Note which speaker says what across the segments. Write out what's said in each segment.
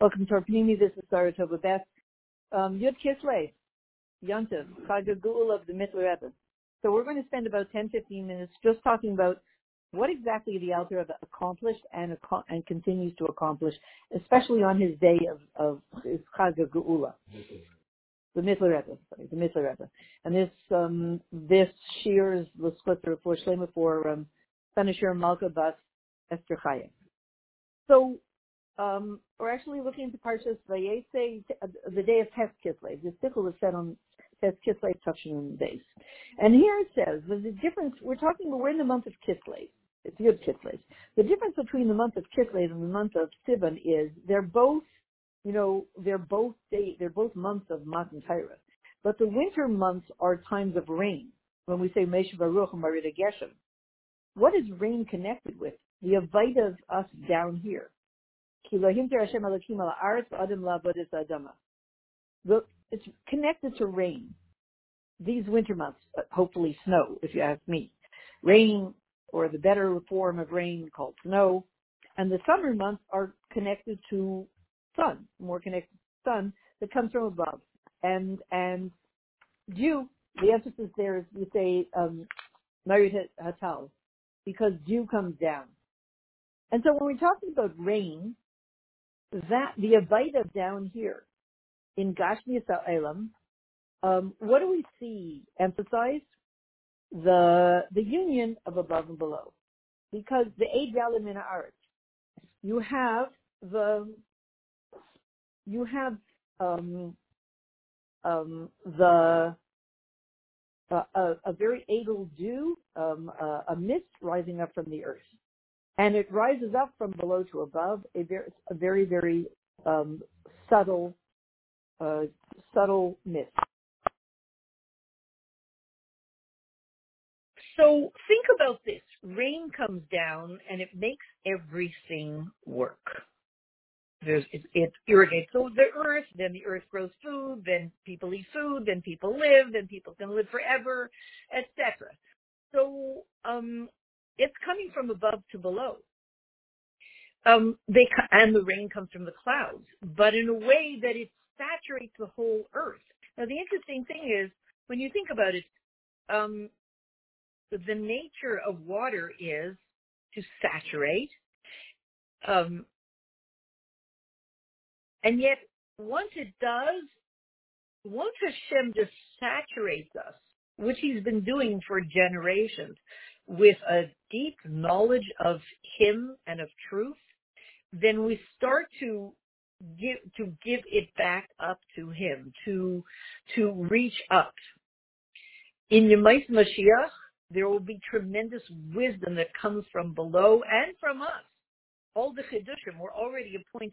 Speaker 1: Welcome to our Panini. This is Saratoga Beth. Um, Yud Kislev, Yontiv, Chag Geula of the Rebbe. So we're going to spend about 10, 15 minutes just talking about what exactly the Alter Rebbe accomplished and, and continues to accomplish, especially on his day of, of his Chag Geula. The Mittler Rebbe, sorry, the Mittler Rebbe. And this, um, this shears the splitter for Shlema for, um, Sanashir Malka Bas Esther Chaya. So um, we're actually looking into Parshas Vayese, the day of Tes Kislev. The sickle is set on Tes Kislev touching days. And here it says, there's a difference, we're talking, we're in the month of Kislev. It's Yud Kislev. The difference between the month of Kislev and the month of Sivan is they're both, you know, they're both day, they're both months of Matan Torah. But the winter months are times of rain. When we say Meshav Baruch and Marita Geshem, what is rain connected with? The Avida of us down here. It's connected to rain. These winter months, uh, hopefully snow, if you ask me. Rain, or the better form of rain called snow. And the summer months are connected to sun, more connected to sun that comes from above. And, and dew, the emphasis there is we say, um, Hatal, because dew comes down. And so when we're talking about rain, that the Avaida down here in Gashmi Elam, um, what do we see emphasized? The the union of above and below, because the eight in art, you have the you have um, um, the uh, a, a, very able dew, um, uh, a mist rising up from the earth and it rises up from below to above, a very, a very, very um, subtle, uh, subtle mist. So think about this. Rain comes down and it makes everything work. There's, it, it irrigates the earth, then the earth grows food, then people eat food, then people live, then people can live forever, etc. So um, it's coming from above to below. Um, they and the rain comes from the clouds, but in a way that it saturates the whole earth. Now, the interesting thing is when you think about it, um, the nature of water is to saturate, um, and yet once it does, once Hashem just saturates us, which He's been doing for generations, with a deep knowledge of Him and of truth, then we start to give to give it back up to Him, to to reach up. In Yemais Mashiach, there will be tremendous wisdom that comes from below and from us. All the chidushim, we're already a point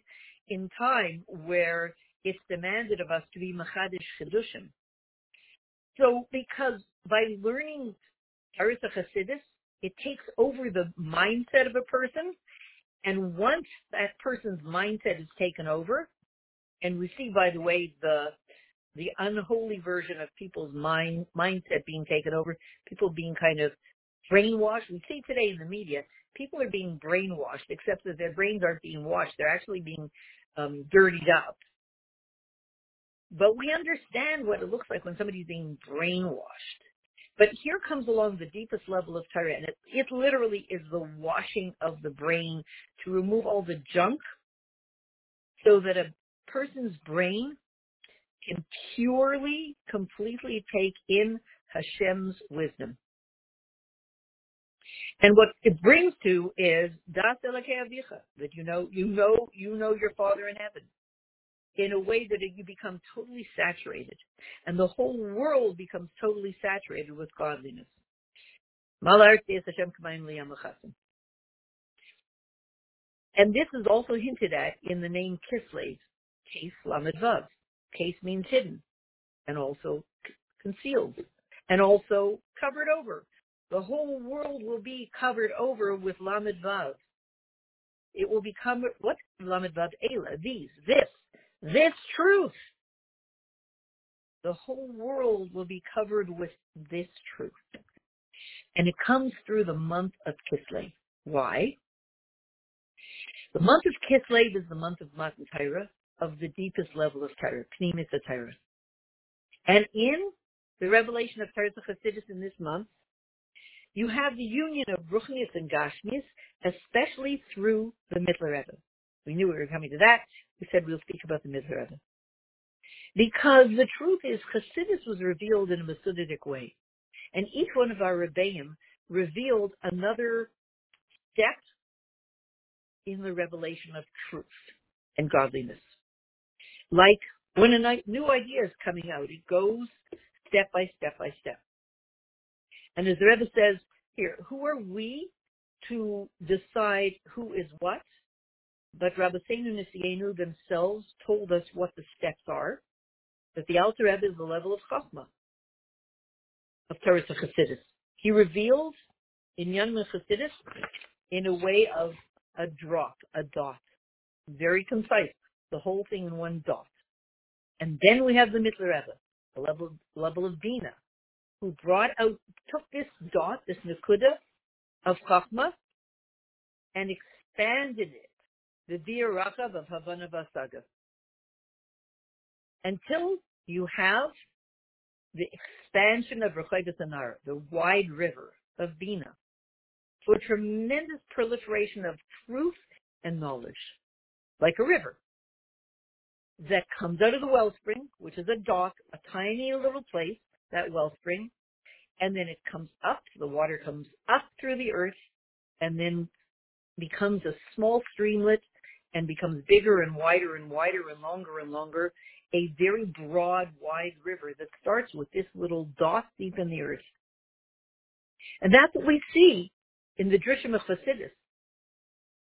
Speaker 1: in time where it's demanded of us to be machadish chidushim. So, because by learning Harisa Hasidus, it takes over the mindset of a person. And once that person's mindset is taken over, and we see, by the way, the the unholy version of people's mind mindset being taken over, people being kind of brainwashed. We see today in the media, people are being brainwashed, except that their brains aren't being washed; they're actually being um, dirtied up. But we understand what it looks like when somebody's being brainwashed. But here comes along the deepest level of Torah, and it, it literally is the washing of the brain to remove all the junk so that a person's brain can purely, completely take in Hashem's wisdom. And what it brings to is das that you know, you know, you know your Father in heaven in a way that you become totally saturated and the whole world becomes totally saturated with godliness. And this is also hinted at in the name Kislev, Case Lamed Vav. Case means hidden and also concealed and also covered over. The whole world will be covered over with Lamed Vav. It will become, what? Lamed Vav Ela, these, this. This truth. The whole world will be covered with this truth. And it comes through the month of Kislev. Why? The month of Kislev is the month of Matan Torah, of the deepest level of Torah, Pnimis Torah. And in the revelation of Torah Chassidus in this month, you have the union of Ruchnius and Gashmius, especially through the Mittler Rebbe. We knew we were coming to that. We said we'll speak about the Mittler Because the truth is, Chassidus was revealed in a Masudic way. And each one of our Rebbeim revealed another step in the revelation of truth and godliness. Like when a new idea is coming out, it goes step by step by step. And as the Rebbe says here, who are we to decide who is what? But Rabbi Rabbeinu Nisienu themselves told us what the steps are. That the Alter Rebbe is the level of Chachma, of Torah Chassidus. He revealed in Yan Chassidus in a way of a drop, a dot. Very concise. The whole thing in one dot. And then we have the Mittler Rebbe, the level, level of Bina, who brought out, took this dot, this Nakuda of Chachma, and expanded it, the Dir Rachav of Havana Vasaga. Until you have the expansion of Anar, the wide river of Bina, for tremendous proliferation of truth and knowledge, like a river that comes out of the wellspring, which is a dock, a tiny little place, that wellspring, and then it comes up, the water comes up through the earth, and then becomes a small streamlet and becomes bigger and wider and wider and longer and longer, a very broad, wide river that starts with this little dot deep in the earth. And that's what we see in the Drishim of Chassidus.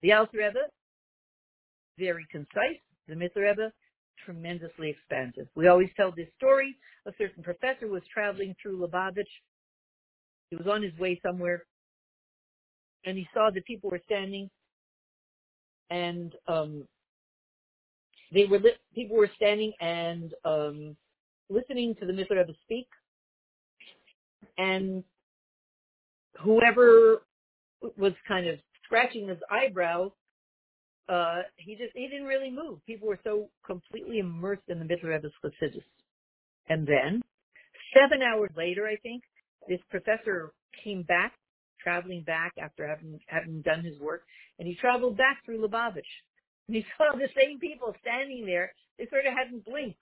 Speaker 1: The Alter Rebbe, very concise. The Mittler Rebbe, tremendously expansive. We always tell this story. A certain professor was traveling through Lubavitch. He was on his way somewhere, and he saw that people were standing, and um, they were li- people were standing and um, listening to the Mittler Rebbe speak, and whoever was kind of scratching his eyebrow uh, he just he didn't really move. People were so completely immersed in the Mittler Rebbe's Chassidus. And then, seven hours later, I think, this professor came back, traveling back after having having done his work, and he traveled back through Lubavitch. And he saw the same people standing there. They sort of hadn't blinked.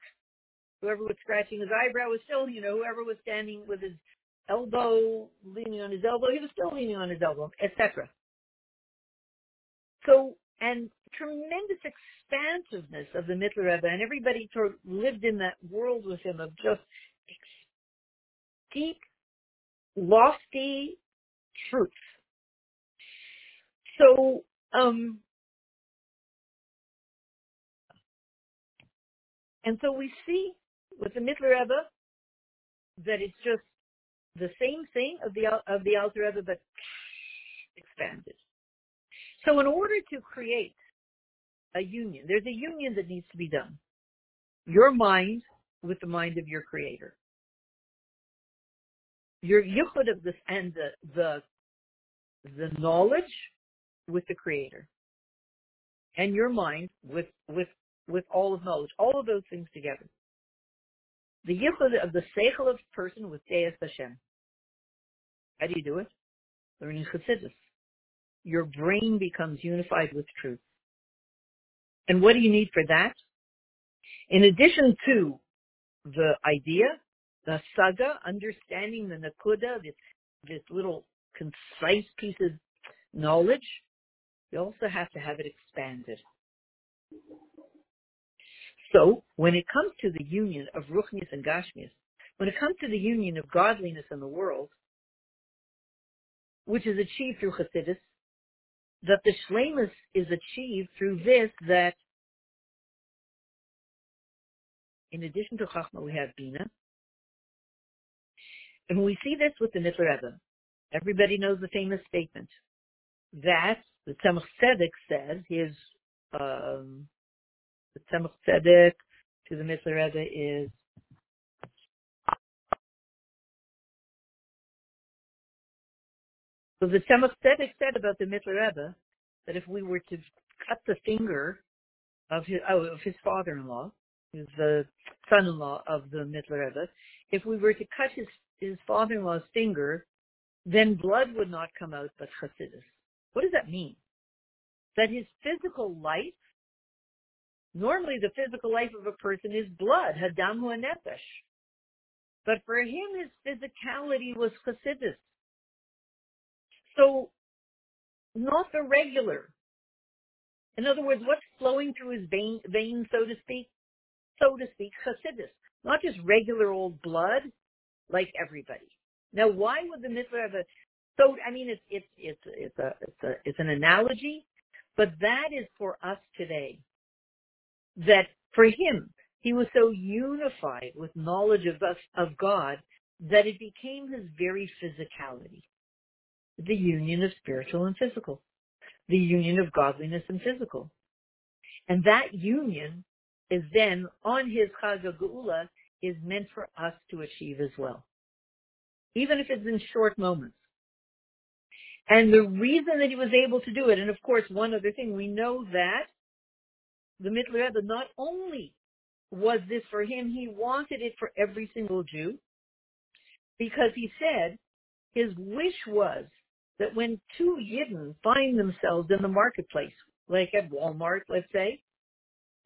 Speaker 1: Whoever was scratching his eyebrow was still, you know, whoever was standing with his elbow leaning on his elbow, he was still leaning on his elbow, etc. So and tremendous expansiveness of the Mittler Rebbe, and everybody sort of lived in that world with him of just deep, lofty truth. So, um, and so we see with the Mittler Rebbe that it's just the same thing of the of the Alter Rebbe, but expanded. So in order to create a union, there's a union that needs to be done. Your mind with the mind of your creator. Your yichud of this and the, the, the knowledge with the creator. And your mind with, with, with all of knowledge. All of those things together. The yichud of the seichel of person with Deus Hashem. How do you do it? Learning Chassidus your brain becomes unified with truth. And what do you need for that? In addition to the idea, the saga, understanding the nakuda, this, this little concise piece of knowledge, you also have to have it expanded. So, when it comes to the union of Ruchnius and Gashmius, when it comes to the union of godliness and the world, which is achieved through Chassidus, that the shlemus is achieved through this that in addition to Chachma we have Bina. And we see this with the Rebbe. Everybody knows the famous statement that the Tzemach Tzedek says his um, the Tzemach Tzedek to the Mittler Rebbe is So the Tzemach Tzedek said about the Mittler Rebbe that if we were to cut the finger of his, oh, of his father-in-law, who's the son-in-law of the Mittler Rebbe, if we were to cut his, his father-in-law's finger, then blood would not come out but chassidus. What does that mean? That his physical life, normally the physical life of a person is blood, hadamu nefesh. But for him, his physicality was chassidus. So, not the regular. In other words, what's flowing through his vein, veins, so to speak? So to speak, chassidus. Not just regular old blood, like everybody. Now, why would the mitzvah have a so? I mean, it's it's it's it's a it's a it's an analogy, but that is for us today. That for him, he was so unified with knowledge of us of God that it became his very physicality, the union of spiritual and physical, the union of godliness and physical, and that union is then on his Chag Geula is meant for us to achieve as well even if it's in short moments. And the reason that he was able to do it, and of course, one other thing, we know that the Mittler Rebbe not only was this for him, he wanted it for every single Jew, because he said his wish was that when two Yidden find themselves in the marketplace, like at Walmart, let's say,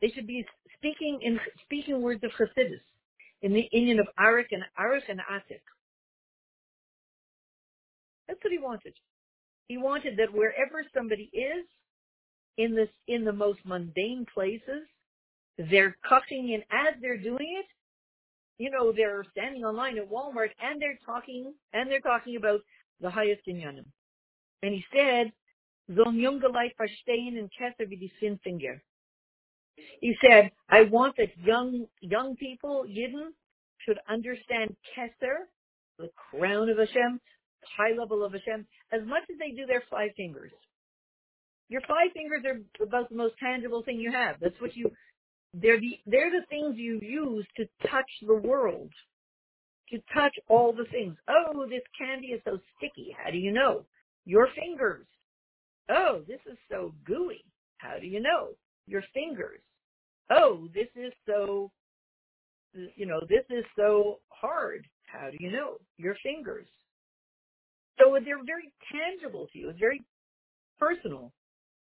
Speaker 1: they should be speaking in speaking words of Chassidus in the Indian of Arik and Arik and Atik. That's what he wanted. He wanted that wherever somebody is, in this, in the most mundane places, they're cutting in as they're doing it. You know, they're standing online at Walmart and they're talking, and they're talking about the highest in Yanim. And he said, Zon Kesser Sinfinger. He said, I want that young, young people, Yidden, should understand Kesser, the crown of Hashem, high level of Hashem as much as they do their five fingers. Your five fingers are about the most tangible thing you have. That's what you, they're the, they're the things you use to touch the world. To touch all the things. Oh, this candy is so sticky. How do you know? Your fingers. Oh, this is so gooey. How do you know? Your fingers. Oh, this is so, you know, this is so hard. How do you know? Your fingers. So they're very tangible to you. It's very personal.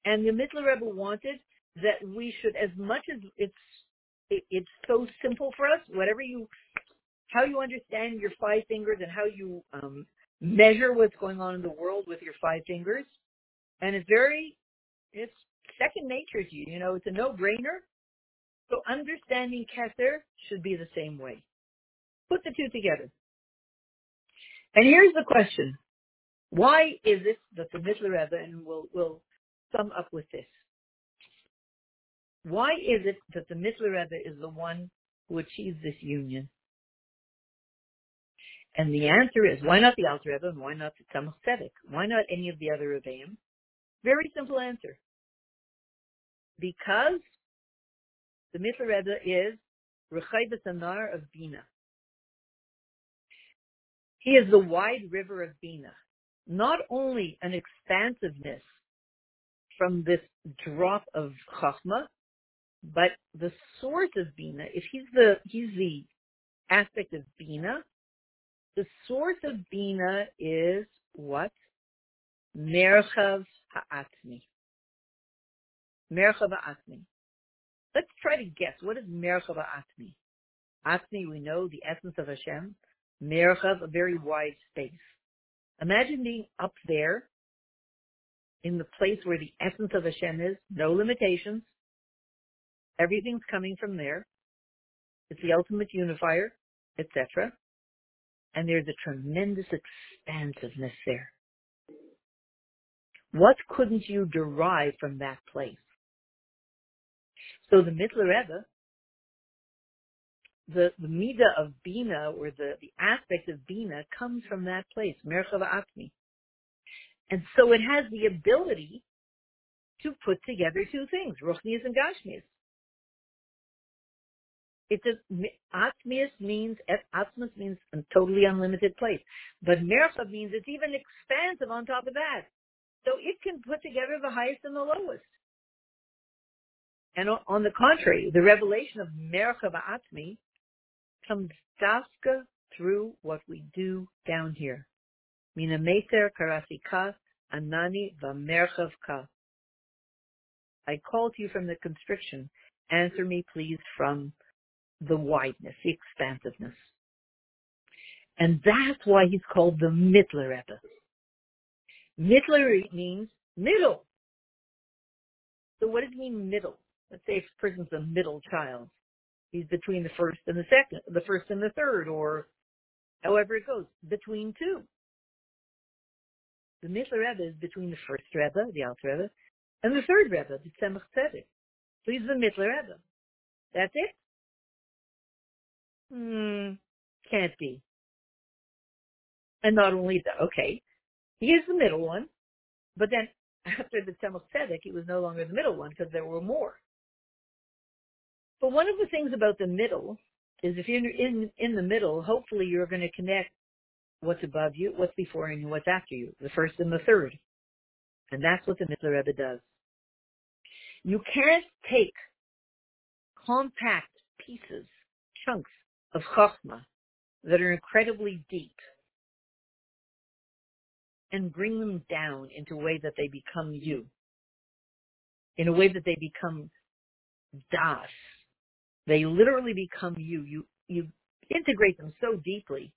Speaker 1: And the Mittler Rebbe wanted that we should, as much as it's it, it's so simple for us, whatever you, how you understand your five fingers and how you um, measure what's going on in the world with your five fingers, and it's very, it's second nature to you. You know, it's a no-brainer. So understanding Kesser should be the same way. Put the two together. And here's the question. Why is it that the Mittler Rebbe, and we'll, we'll sum up with this. Why is it that the Mittler Rebbe is the one who achieves this union? And the answer is, why not the Alter Rebbe and why not the Tzemach? Why not any of the other Rebbeim? Very simple answer. Because the Mittler Rebbe is Rechai Anar of Bina. He is the wide river of Bina not only an expansiveness from this drop of chachma, but the source of bina. If he's the he's the aspect of bina, the source of bina is what? Merchav ha'atmi. Merchav ha'atmi. Let's try to guess. What is Merchav ha'atmi? Atmi, we know the essence of Hashem. Merchav, a very wide space. Imagine being up there in the place where the essence of Hashem is, no limitations. Everything's coming from there. It's the ultimate unifier, etc. And there's a tremendous expansiveness there. What couldn't you derive from that place? So the Mittler Rebbe the, the midah of bina or the, the aspect of bina comes from that place, merchav atmi. And so it has the ability to put together two things, ruchnias and gashmias. It's a, atmias means, atmas means a totally unlimited place. But merchav means it's even expansive on top of that. So it can put together the highest and the lowest. And on the contrary, the revelation of Merkava Atmi comes daska through what we do down here. Anani vamerchavka. I call to you from the constriction. Answer me, please, from the wideness, the expansiveness. And that's why he's called the Mittler Rebbe. Mittler means middle. So what does it mean middle? Let's say a person's a middle child. He's between the first and the second, the first and the third, or however it goes, between two. The Mittler Rebbe is between the first Rebbe, the Alter Rebbe, and the third Rebbe, the Tzemach Tzedek. So he's the Mittler Rebbe. That's it? Hmm, can't be. And not only that, okay, he is the middle one, but then after the Tzemach Tzedek, he was no longer the middle one because there were more. But one of the things about the middle is if you're in in the middle, hopefully you're going to connect what's above you, what's before you, and what's after you, the first and the third. And that's what the Mittler Rebbe does. You can't take compact pieces, chunks of Chachma that are incredibly deep and bring them down into a way that they become you, in a way that they become das. They literally become you. You you integrate them so deeply.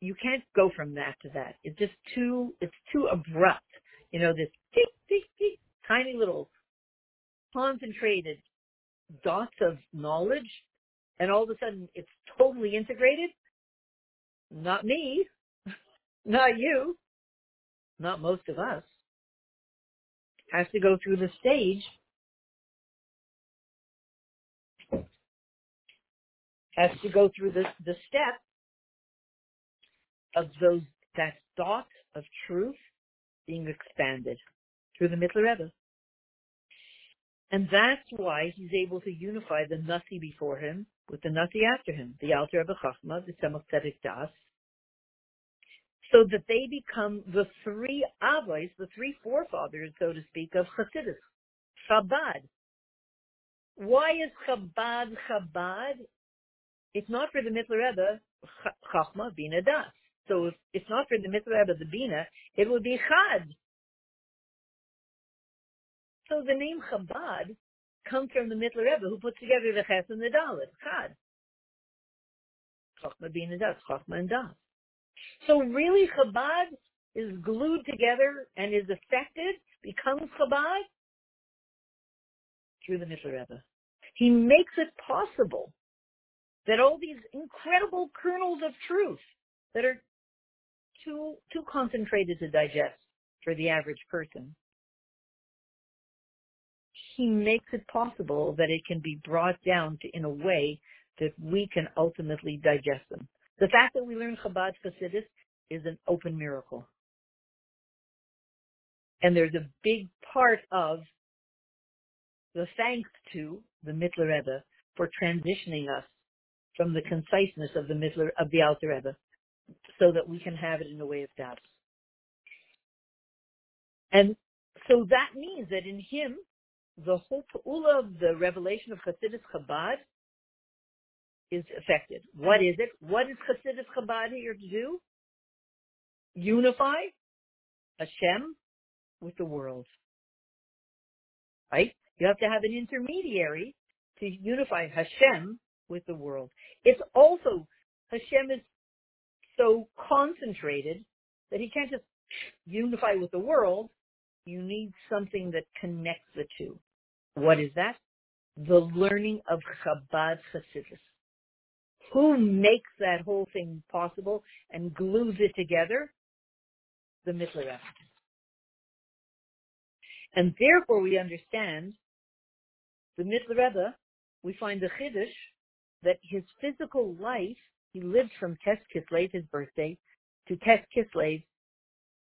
Speaker 1: You can't go from that to that. It's just too it's too abrupt. You know, this tick, tick, tick, tiny little concentrated dots of knowledge and all of a sudden it's totally integrated. Not me. Not you. Not most of us. Has to go through the stage. Has to go through the, the step of those, that thought of truth being expanded through the Mittler. And that's why he's able to unify the Nasi before him with the Nasi after him, the Alter Rebbe Chachma, the Tzemach Tzedek Das, so that they become the three avos, the three forefathers, so to speak, of Hasidus, Chabad. Why is Chabad Chabad? It's not for the Mittler Rebbe, Chachma, Bina, Das. So if it's not for the Mittler Rebbe, the Bina, it would be Chad. So the name Chabad comes from the Mittler Rebbe who put together the Ches and the Dalit, Chad. Chachma, Bina, Das, Chachma, and Das. So really Chabad is glued together and is affected, becomes Chabad through the Mittler Rebbe. He makes it possible that all these incredible kernels of truth that are too too concentrated to digest for the average person. He makes it possible that it can be brought down to in a way that we can ultimately digest them. The fact that we learn Chabad Hasidus is an open miracle. And there's a big part of the thanks to the Mittler Rebbe for transitioning us from the conciseness of the Mittler, of the Alter Rebbe so that we can have it in a way of doubt. And so that means that in him, the whole pa'ula of the revelation of Hasidus Chabad is affected. What is it? What is Hasidus Chabad here to do? Unify Hashem with the world. Right? You have to have an intermediary to unify Hashem with the world. It's also, Hashem is so concentrated that he can't just unify with the world. You need something that connects the two. What is that? The learning of Chabad Hasidus. Who makes that whole thing possible and glues it together? The Mittler. And therefore we understand the Mittler we find the Chiddush that his physical life, he lived from Tes Kislev, his birthday, to Tes Kislev,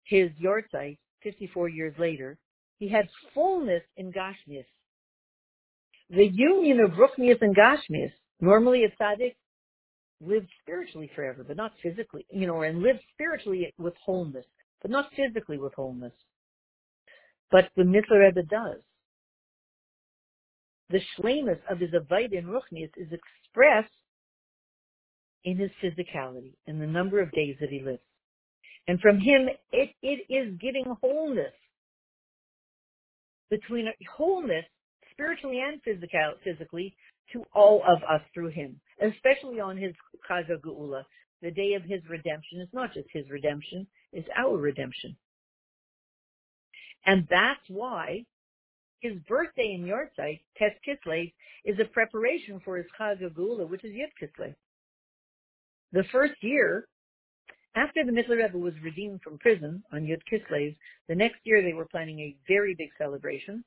Speaker 1: his yahrzeit, 54 years later. He had fullness in Gashmias. The union of Ruchnias and Gashmias, normally a tzaddik lived spiritually forever, but not physically, you know, and lived spiritually with wholeness. but not physically with wholeness. But the Mittler Rebbe does. The shlemus of his Avodah in Ruchnius is expressed in his physicality, in the number of days that he lives. And from him, it, it is giving wholeness between wholeness, spiritually and physical, physically, to all of us through him, especially on his Chag Geula, the day of his redemption. It's not just his redemption, it's our redemption. And that's why his birthday in Yortzeit, Tes Kislev, is a preparation for his Chag Geula, which is Yud Kislev. The first year, after the Mittler Rebbe was redeemed from prison on Yud Kislev, the next year they were planning a very big celebration.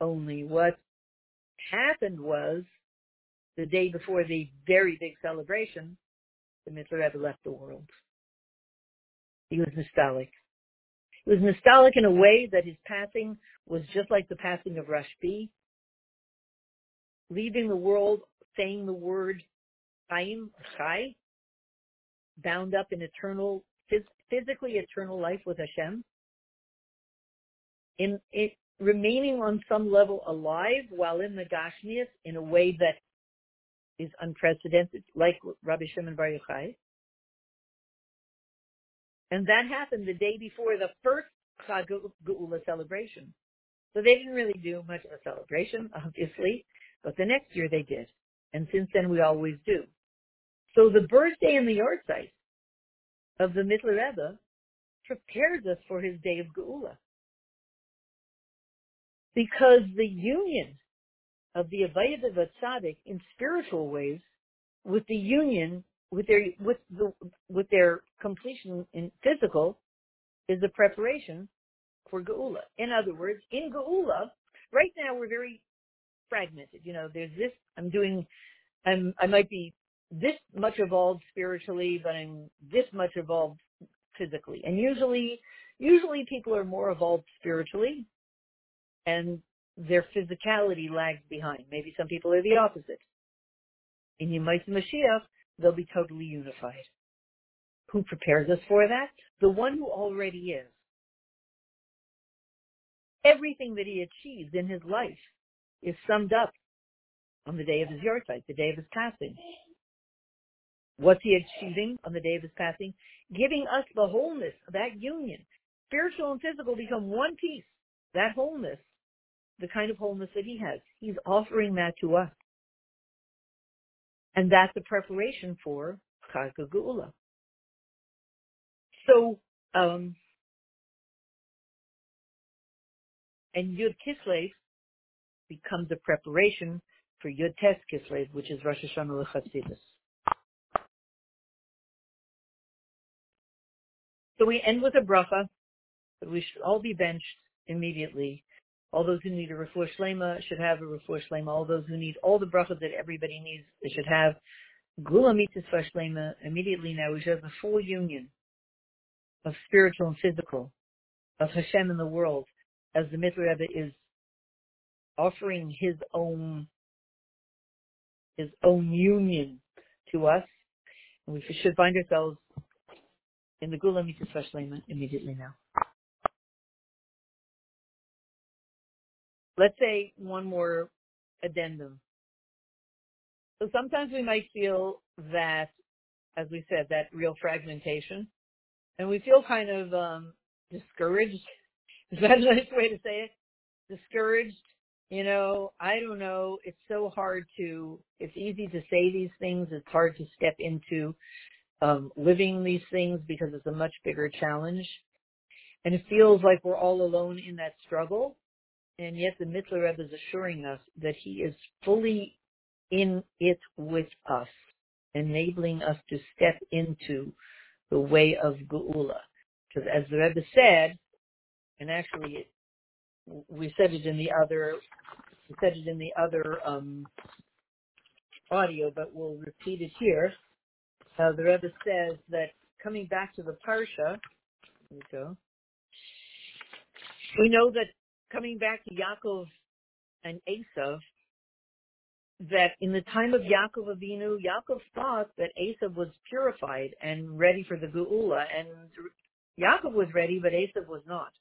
Speaker 1: Only what happened was, the day before the very big celebration, the Mittler Rebbe left the world. He was nostalgic. He was nostalgic in a way that his passing was just like the passing of Rashbi, leaving the world, saying the word Chaim, Chai, bound up in eternal, physically eternal life with Hashem, in it remaining on some level alive while in the Gashmias in a way that is unprecedented, like Rabbi Shimon Bar Yochai. And that happened the day before the first Chag Geula celebration. So they didn't really do much of a celebration, obviously, but the next year they did. And since then we always do. So the birthday and the Yortzeit of the Mittler Rebbe prepares us for his day of Geula. Because the union of the Avayat of Tzaddik in spiritual ways with the union with their with the with their completion in physical is the preparation for Geula. In other words, in Geula, right now we're very fragmented. You know, there's this I'm doing I'm I might be this much evolved spiritually, but I'm this much evolved physically. And usually usually people are more evolved spiritually and their physicality lags behind. Maybe some people are the opposite. In Yemais Mashiach, they'll be totally unified. Who prepares us for that? The one who already is. Everything that he achieves in his life is summed up on the day of his yahrzeit, the day of his passing. What's he achieving on the day of his passing? Giving us the wholeness of that union. Spiritual and physical become one piece. That wholeness the kind of wholeness that he has. He's offering that to us. And that's a preparation for Chag. So, um, and Yud Kislev becomes a preparation for Yud Tes Kislev, which is Rosh Hashanah L'Chasidus. So we end with a bracha but we should all be benched immediately all those who need a refuah shlema should have a refuah shlema. All those who need all the brachas that everybody needs, they should have. Gula mitzvah shlema. Immediately now, we should have a full union of spiritual and physical, of Hashem in the world, as the Mittler Rebbe is offering his own, his own union to us. And we should find ourselves in the Gula mitzvah shlema immediately now. Let's say one more addendum. So sometimes we might feel that, as we said, that real fragmentation, and we feel kind of um, discouraged. Is that a nice way to say it? Discouraged. You know, I don't know. It's so hard to. It's easy to say these things. It's hard to step into um, living these things because it's a much bigger challenge, and it feels like we're all alone in that struggle. And yet the Mittler Rebbe is assuring us that he is fully in it with us, enabling us to step into the way of Geula. Because as the Rebbe said, and actually we said it in the other, we said it in the other um, audio, but we'll repeat it here. Uh, the Rebbe says that coming back to the Parsha, we go. We know that coming back to Yaakov and Esav, that in the time of Yaakov Avinu, Yaakov thought that Esav was purified and ready for the Geula, and Yaakov was ready, but Esav was not.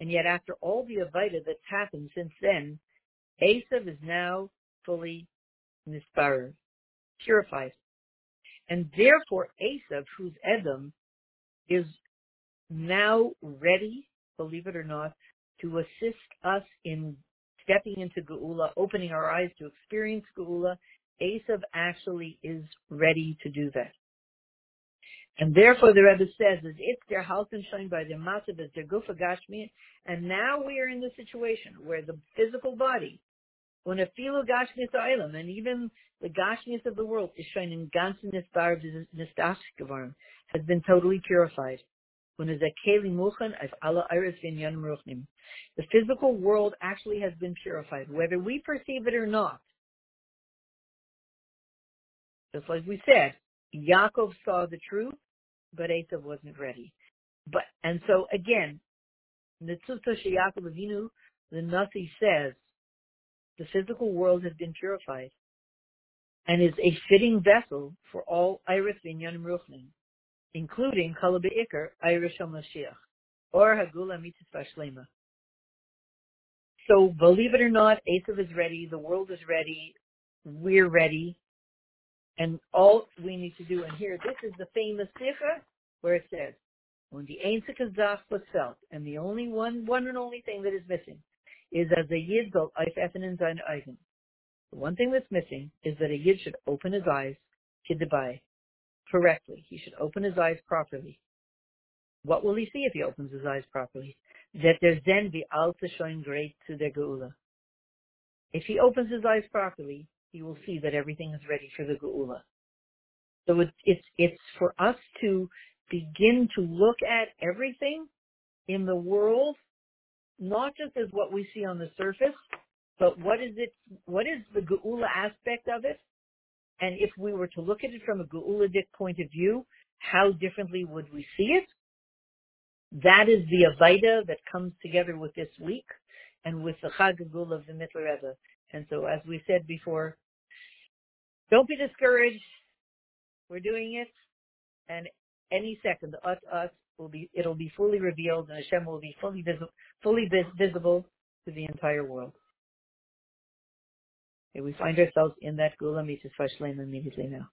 Speaker 1: And yet after all the Avaida that's happened since then, Esav is now fully nisparer, purified. And therefore Esav, who's Edom, is now ready, believe it or not, to assist us in stepping into Geula, opening our eyes to experience Geula. Esav actually is ready to do that. And therefore the Rebbe says, is it's their house and shine by their massive as their gufa gashmi. And now we are in the situation where the physical body, when a filo gashmis island, and even the gashmis of the world is shining ganzen nistashkevarm, has been totally purified. The physical world actually has been purified, whether we perceive it or not. Just like we said, Yaakov saw the truth, but Esav wasn't ready. But and so again, Netzuta Yaakov Avinu, the Nasi says, the physical world has been purified and is a fitting vessel for all Iris Vinyanim Ruchnim, including Kala Be'ikr, Iris Mashiach, or Hagula Mitzvah Shlema. So believe it or not, Esav is ready, the world is ready, we're ready, and all we need to do, and here, this is the famous Sikha where it says, when the Einzige Zach was felt, and the only one, one and only thing that is missing is as a Yid soll aufeffen in seine Augen. The one thing that's missing is that a Yid should open his eyes the correctly. He should open his eyes properly. What will he see if he opens his eyes properly? That there's then the Alta showing great to the Geula. If he opens his eyes properly, he will see that everything is ready for the Geula. So it's, it's, it's for us to begin to look at everything in the world, not just as what we see on the surface, but what is it, what is the Geula aspect of it? And if we were to look at it from a Geuladic point of view, how differently would we see it? That is the Avaida that comes together with this week and with the Chag Geula of the Mittler. And so, as we said before, don't be discouraged. We're doing it, and any second, us, us will be, it'll be fully revealed, and Hashem will be fully visible, fully visible to the entire world. Okay, we find ourselves in that Gula Mitzvah Shlema immediately now.